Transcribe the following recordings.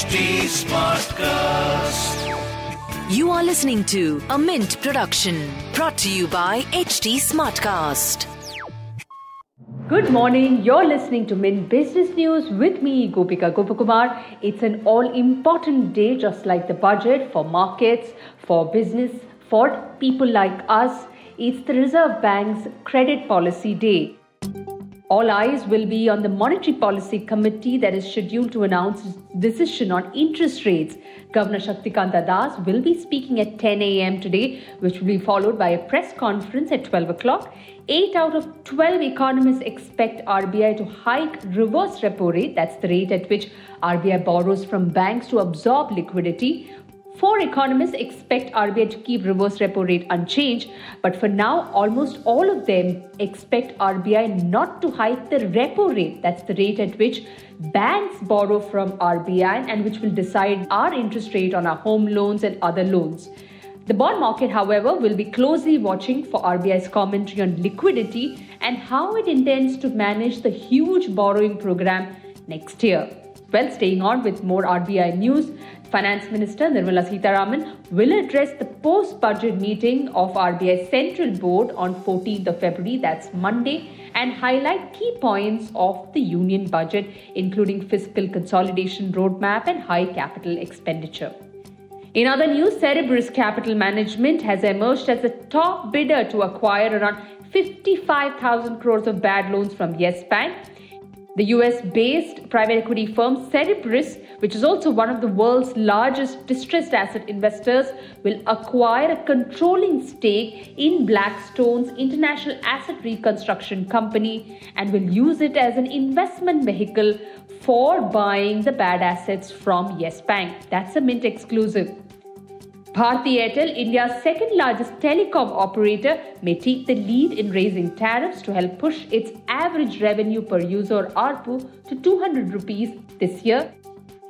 HT Smartcast. You are listening to a Mint production brought to you by HT Smartcast. Good morning. You're listening to Mint Business News with me, Gopika Gopakumar. It's an all important day, just like the budget for markets, for business, for people like us. It's the Reserve Bank's credit policy day. All eyes will be on the Monetary Policy Committee that is scheduled to announce its decision on interest rates. Governor Shaktikanta Das will be speaking at 10 a.m. today, which will be followed by a press conference at 12 o'clock. 8 out of 12 economists expect RBI to hike reverse repo rate, that's the rate at which RBI borrows from banks to absorb liquidity, Four economists expect RBI to keep reverse repo rate unchanged, but for now, almost all of them expect RBI not to hike the repo rate. That's the rate at which banks borrow from RBI and which will decide our interest rate on our home loans and other loans. The bond market, however, will be closely watching for RBI's commentary on liquidity and how it intends to manage the huge borrowing program next year. Well, staying on with more RBI news, Finance Minister Nirmala Sitharaman will address the post-budget meeting of RBI Central Board on 14th of February, that's Monday, and highlight key points of the union budget, including fiscal consolidation roadmap and high capital expenditure. In other news, Cerberus Capital Management has emerged as the top bidder to acquire around 55,000 crores of bad loans from Yes Bank. The US based private equity firm Cerberus, which is also one of the world's largest distressed asset investors, will acquire a controlling stake in Blackstone's International Asset Reconstruction Company and will use it as an investment vehicle for buying the bad assets from Yes Bank. That's a Mint exclusive. Bharti Airtel, India's second largest telecom operator, may take the lead in raising tariffs to help push its average revenue per user ARPU to 200 rupees this year.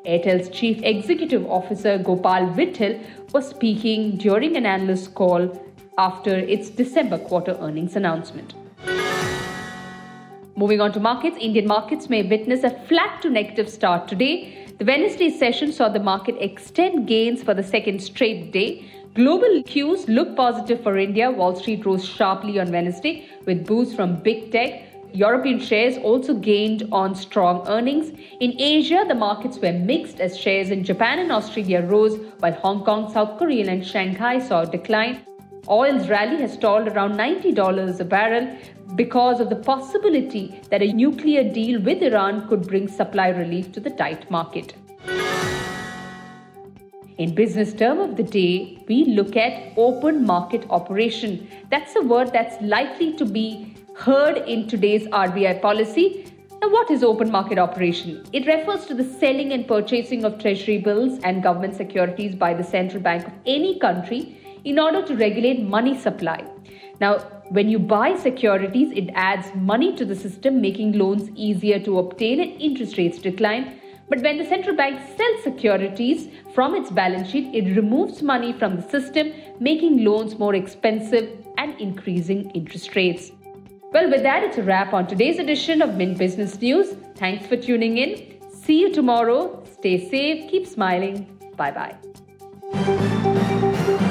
Airtel's chief executive officer Gopal Vittal was speaking during an analyst call after its December quarter earnings announcement. Moving on to markets, Indian markets may witness a flat to negative start today the Wednesday session saw the market extend gains for the second straight day. Global cues look positive for India. Wall Street rose sharply on Wednesday with boosts from big tech. European shares also gained on strong earnings. In Asia, the markets were mixed as shares in Japan and Australia rose, while Hong Kong, South Korea, and Shanghai saw a decline. Oil's rally has stalled around $90 a barrel because of the possibility that a nuclear deal with Iran could bring supply relief to the tight market. In business term of the day, we look at open market operation. That's a word that's likely to be heard in today's RBI policy. Now, what is open market operation? It refers to the selling and purchasing of treasury bills and government securities by the central bank of any country in order to regulate money supply. Now, when you buy securities, it adds money to the system, making loans easier to obtain and interest rates decline. But when the central bank sells securities from its balance sheet, it removes money from the system, making loans more expensive and increasing interest rates. Well, with that, it's a wrap on today's edition of Mint Business News. Thanks for tuning in. See you tomorrow. Stay safe, keep smiling. Bye bye.